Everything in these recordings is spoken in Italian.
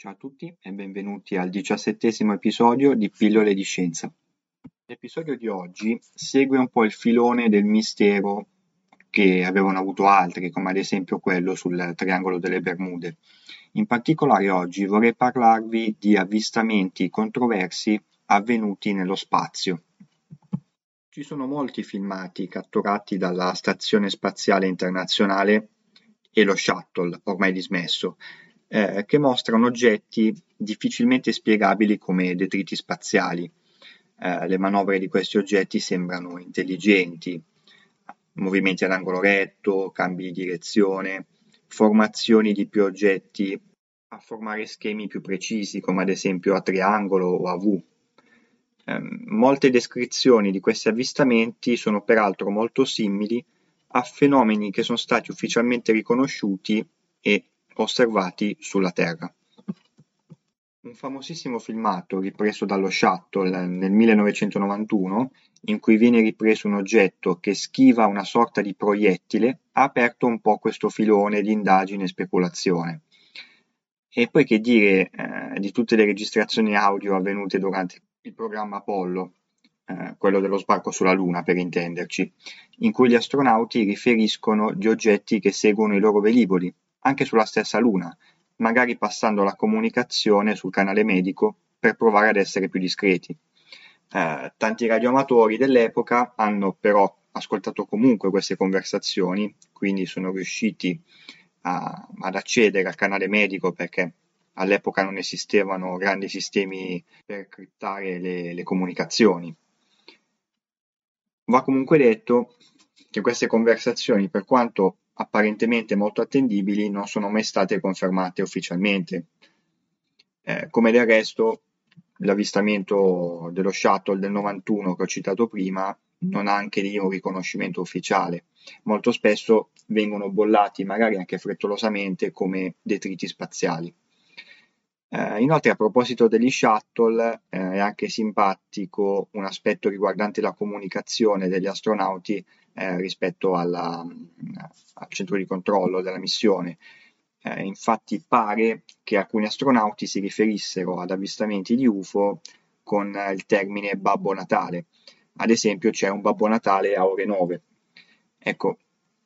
Ciao a tutti e benvenuti al diciassettesimo episodio di Pillole di Scienza. L'episodio di oggi segue un po' il filone del mistero che avevano avuto altri, come ad esempio quello sul triangolo delle Bermude. In particolare oggi vorrei parlarvi di avvistamenti controversi avvenuti nello spazio. Ci sono molti filmati catturati dalla Stazione Spaziale Internazionale e lo Shuttle, ormai dismesso, eh, che mostrano oggetti difficilmente spiegabili come detriti spaziali. Eh, le manovre di questi oggetti sembrano intelligenti, movimenti ad angolo retto, cambi di direzione, formazioni di più oggetti a formare schemi più precisi, come ad esempio a triangolo o a V. Eh, molte descrizioni di questi avvistamenti sono peraltro molto simili a fenomeni che sono stati ufficialmente riconosciuti e osservati sulla Terra. Un famosissimo filmato ripreso dallo Shuttle nel 1991, in cui viene ripreso un oggetto che schiva una sorta di proiettile, ha aperto un po' questo filone di indagine e speculazione. E poi che dire eh, di tutte le registrazioni audio avvenute durante il programma Apollo, eh, quello dello sbarco sulla Luna per intenderci, in cui gli astronauti riferiscono di oggetti che seguono i loro velivoli, anche sulla stessa Luna, magari passando la comunicazione sul canale medico per provare ad essere più discreti. Eh, tanti radioamatori dell'epoca hanno però ascoltato comunque queste conversazioni, quindi sono riusciti a, ad accedere al canale medico perché all'epoca non esistevano grandi sistemi per criptare le, le comunicazioni. Va comunque detto che queste conversazioni, per quanto apparentemente molto attendibili non sono mai state confermate ufficialmente. Eh, come del resto l'avvistamento dello shuttle del 91 che ho citato prima non ha anche lì un riconoscimento ufficiale. Molto spesso vengono bollati, magari anche frettolosamente, come detriti spaziali. Eh, inoltre, a proposito degli shuttle, eh, è anche simpatico un aspetto riguardante la comunicazione degli astronauti eh, rispetto alla, al centro di controllo della missione. Eh, infatti pare che alcuni astronauti si riferissero ad avvistamenti di UFO con eh, il termine Babbo Natale. Ad esempio c'è un Babbo Natale a ore 9. Ecco,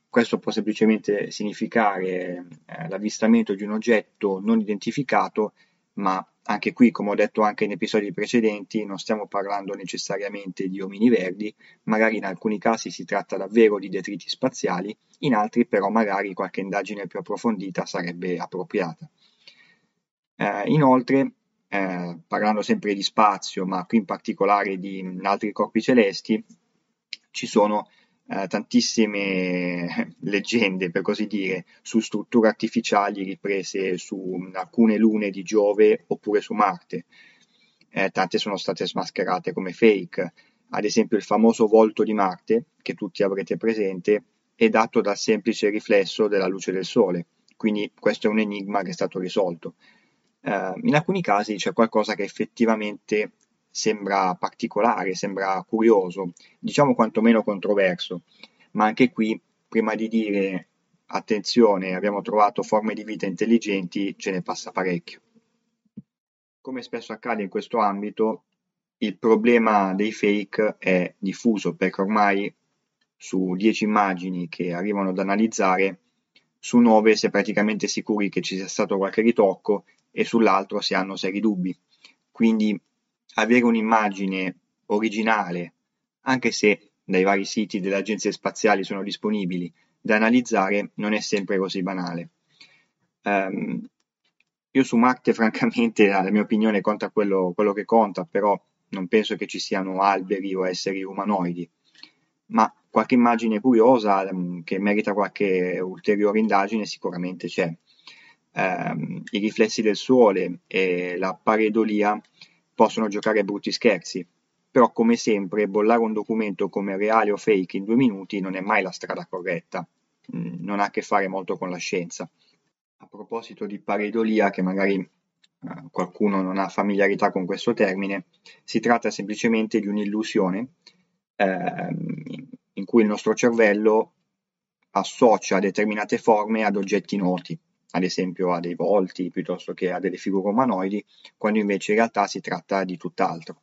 questo può semplicemente significare eh, l'avvistamento di un oggetto non identificato ma anche qui, come ho detto anche in episodi precedenti, non stiamo parlando necessariamente di omini verdi, magari in alcuni casi si tratta davvero di detriti spaziali, in altri però magari qualche indagine più approfondita sarebbe appropriata. Eh, inoltre, eh, parlando sempre di spazio, ma qui in particolare di altri corpi celesti, ci sono eh, tantissime leggende, per così dire, su strutture artificiali riprese su alcune lune di Giove oppure su Marte. Eh, tante sono state smascherate come fake. Ad esempio il famoso volto di Marte, che tutti avrete presente, è dato dal semplice riflesso della luce del Sole. Quindi questo è un enigma che è stato risolto. Eh, in alcuni casi c'è qualcosa che effettivamente sembra particolare, sembra curioso, diciamo quantomeno controverso, ma anche qui, prima di dire attenzione, abbiamo trovato forme di vita intelligenti, ce ne passa parecchio. Come spesso accade in questo ambito, il problema dei fake è diffuso perché ormai su 10 immagini che arrivano ad analizzare, su 9 si è praticamente sicuri che ci sia stato qualche ritocco e sull'altro si hanno seri dubbi. Quindi avere un'immagine originale anche se dai vari siti delle agenzie spaziali sono disponibili da analizzare, non è sempre così banale. Um, io su Marte, francamente, la mia opinione conta quello, quello che conta, però non penso che ci siano alberi o esseri umanoidi. Ma qualche immagine curiosa um, che merita qualche ulteriore indagine sicuramente c'è. Um, I riflessi del Sole e la pareidolia possono giocare brutti scherzi, però come sempre bollare un documento come reale o fake in due minuti non è mai la strada corretta, mm, non ha a che fare molto con la scienza. A proposito di pareidolia, che magari eh, qualcuno non ha familiarità con questo termine, si tratta semplicemente di un'illusione eh, in cui il nostro cervello associa determinate forme ad oggetti noti, ad esempio a dei volti piuttosto che a delle figure umanoidi, quando invece in realtà si tratta di tutt'altro.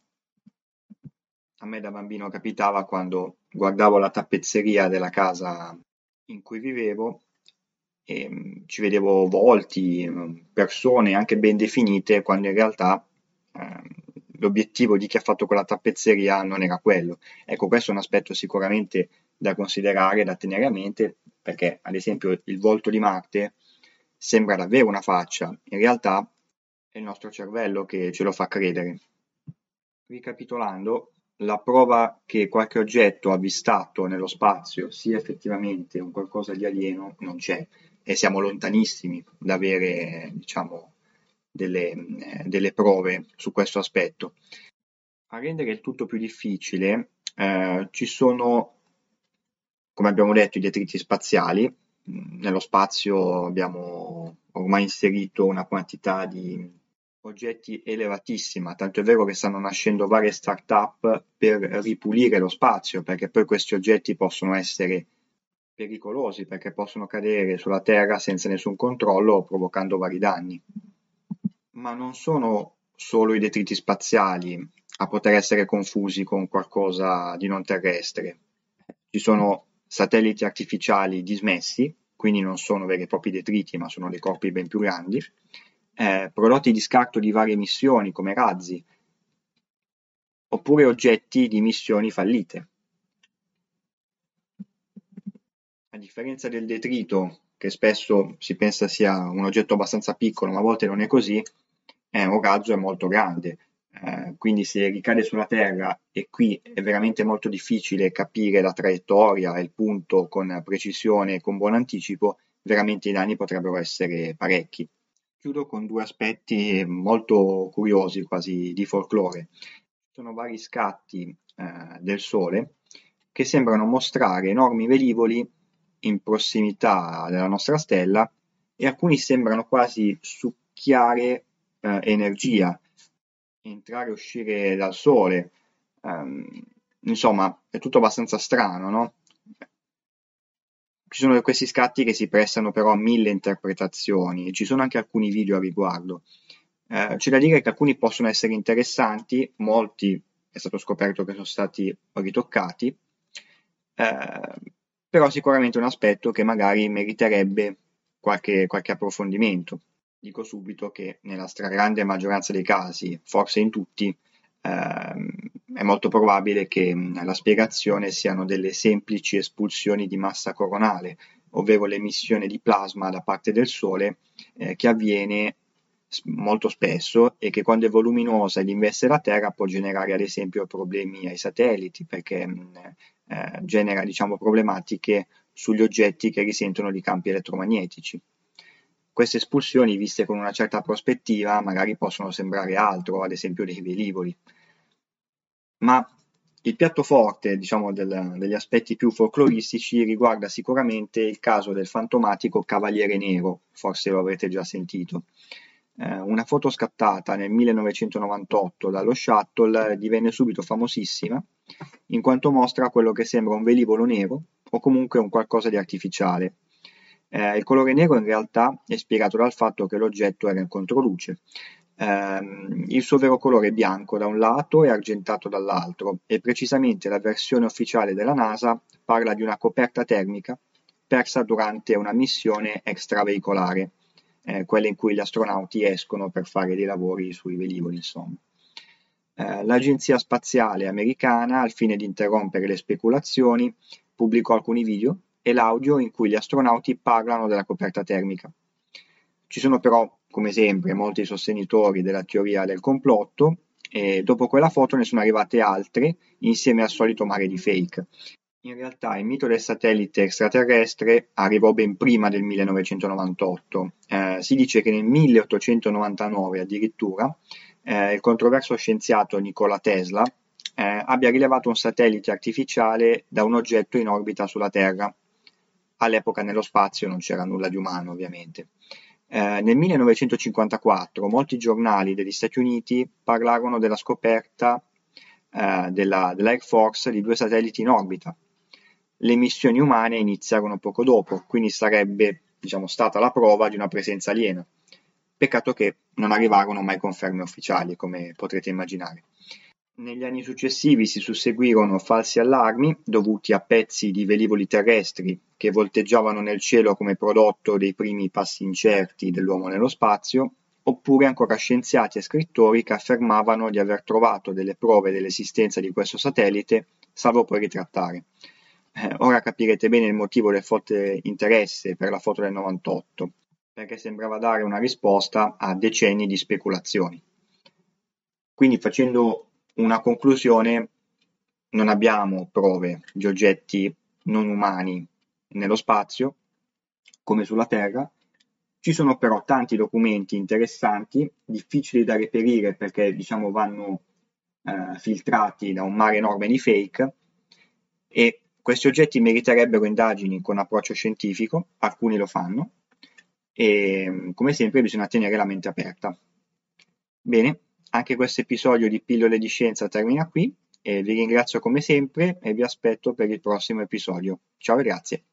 A me da bambino capitava quando guardavo la tappezzeria della casa in cui vivevo e mm, ci vedevo volti, mm, persone anche ben definite, quando in realtà eh, l'obiettivo di chi ha fatto quella tappezzeria non era quello. Ecco, questo è un aspetto sicuramente da considerare, da tenere a mente, perché ad esempio il volto di Marte sembra davvero una faccia, in realtà è il nostro cervello che ce lo fa credere. Ricapitolando, la prova che qualche oggetto avvistato nello spazio sia effettivamente un qualcosa di alieno non c'è e siamo lontanissimi da avere diciamo, delle, eh, delle prove su questo aspetto. A rendere il tutto più difficile eh, ci sono, come abbiamo detto, i detriti spaziali. Nello spazio abbiamo ormai inserito una quantità di oggetti elevatissima, tanto è vero che stanno nascendo varie start-up per ripulire lo spazio, perché poi questi oggetti possono essere pericolosi, perché possono cadere sulla Terra senza nessun controllo, provocando vari danni. Ma non sono solo i detriti spaziali a poter essere confusi con qualcosa di non terrestre. Ci sono satelliti artificiali dismessi, quindi non sono veri e propri detriti, ma sono dei corpi ben più grandi, eh, prodotti di scarto di varie missioni come razzi, oppure oggetti di missioni fallite. A differenza del detrito, che spesso si pensa sia un oggetto abbastanza piccolo, ma a volte non è così, eh, un razzo è molto grande. Eh, quindi se ricade sulla Terra e qui è veramente molto difficile capire la traiettoria e il punto con precisione e con buon anticipo, veramente i danni potrebbero essere parecchi. Chiudo con due aspetti molto curiosi, quasi di folklore. Sono vari scatti eh, del Sole che sembrano mostrare enormi velivoli in prossimità della nostra stella e alcuni sembrano quasi succhiare eh, energia, entrare e uscire dal Sole. Um, insomma, è tutto abbastanza strano, no? Ci sono questi scatti che si prestano però a mille interpretazioni e ci sono anche alcuni video a riguardo. Eh, c'è da dire che alcuni possono essere interessanti, molti è stato scoperto che sono stati ritoccati, eh, però sicuramente un aspetto che magari meriterebbe qualche, qualche approfondimento. Dico subito che nella stragrande maggioranza dei casi, forse in tutti, ehm, è molto probabile che la spiegazione siano delle semplici espulsioni di massa coronale, ovvero l'emissione di plasma da parte del Sole eh, che avviene molto spesso e che quando è voluminosa ed investe la Terra può generare ad esempio problemi ai satelliti perché eh, genera diciamo, problematiche sugli oggetti che risentono di campi elettromagnetici. Queste espulsioni, viste con una certa prospettiva, magari possono sembrare altro, ad esempio dei velivoli, ma il piatto forte, diciamo, del, degli aspetti più folcloristici riguarda sicuramente il caso del fantomatico Cavaliere Nero, forse lo avrete già sentito. Eh, una foto scattata nel 1998 dallo Shuttle divenne subito famosissima in quanto mostra quello che sembra un velivolo nero o comunque un qualcosa di artificiale. Eh, il colore nero in realtà è spiegato dal fatto che l'oggetto era in controluce, ehm, il suo vero colore è bianco da un lato e argentato dall'altro e precisamente la versione ufficiale della NASA parla di una coperta termica persa durante una missione extraveicolare, eh, quella in cui gli astronauti escono per fare dei lavori sui velivoli, insomma. Eh, l'agenzia spaziale americana, al fine di interrompere le speculazioni, pubblicò alcuni video e l'audio in cui gli astronauti parlano della coperta termica. Ci sono però, come sempre, molti sostenitori della teoria del complotto e dopo quella foto ne sono arrivate altre insieme al solito mare di fake. In realtà il mito del satellite extraterrestre arrivò ben prima del 1998. Eh, si dice che nel 1899 addirittura eh, il controverso scienziato Nikola Tesla eh, abbia rilevato un satellite artificiale da un oggetto in orbita sulla Terra. All'epoca nello spazio non c'era nulla di umano ovviamente. Eh, nel 1954 molti giornali degli Stati Uniti parlarono della scoperta eh, della, dell'Air Force di due satelliti in orbita, le missioni umane iniziarono poco dopo, quindi sarebbe diciamo, stata la prova di una presenza aliena. Peccato che non arrivarono mai conferme ufficiali, come potrete immaginare. Negli anni successivi si susseguirono falsi allarmi dovuti a pezzi di velivoli terrestri che volteggiavano nel cielo come prodotto dei primi passi incerti dell'uomo nello spazio, oppure ancora scienziati e scrittori che affermavano di aver trovato delle prove dell'esistenza di questo satellite, salvo poi ritrattare. Eh, ora capirete bene il motivo del forte interesse per la foto del 98, perché sembrava dare una risposta a decenni di speculazioni. Quindi facendo una conclusione, non abbiamo prove di oggetti non umani nello spazio, come sulla Terra, ci sono però tanti documenti interessanti, difficili da reperire perché diciamo vanno eh, filtrati da un mare enorme di fake. E questi oggetti meriterebbero indagini con approccio scientifico, alcuni lo fanno, e come sempre bisogna tenere la mente aperta. Bene, anche questo episodio di Pillole di Scienza termina qui e vi ringrazio come sempre e vi aspetto per il prossimo episodio. Ciao e grazie.